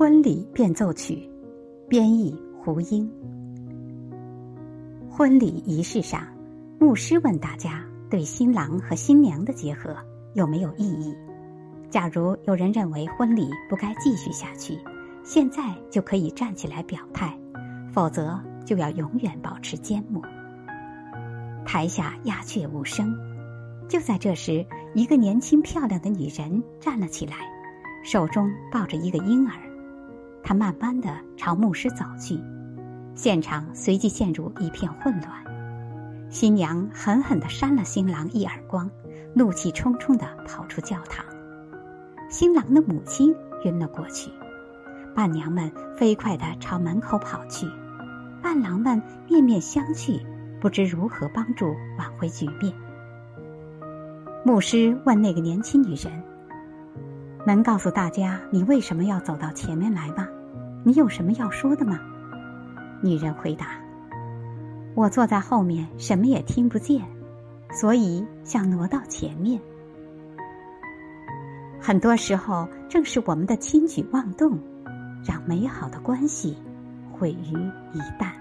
婚礼变奏曲，编译胡英。婚礼仪式上，牧师问大家对新郎和新娘的结合有没有异议？假如有人认为婚礼不该继续下去，现在就可以站起来表态，否则就要永远保持缄默。台下鸦雀无声。就在这时，一个年轻漂亮的女人站了起来，手中抱着一个婴儿。他慢慢的朝牧师走去，现场随即陷入一片混乱。新娘狠狠的扇了新郎一耳光，怒气冲冲的跑出教堂。新郎的母亲晕了过去，伴娘们飞快的朝门口跑去，伴郎们面面相觑，不知如何帮助挽回局面。牧师问那个年轻女人：“能告诉大家你为什么要走到前面来吗？你有什么要说的吗？”女人回答：“我坐在后面，什么也听不见，所以想挪到前面。很多时候，正是我们的轻举妄动，让美好的关系毁于一旦。”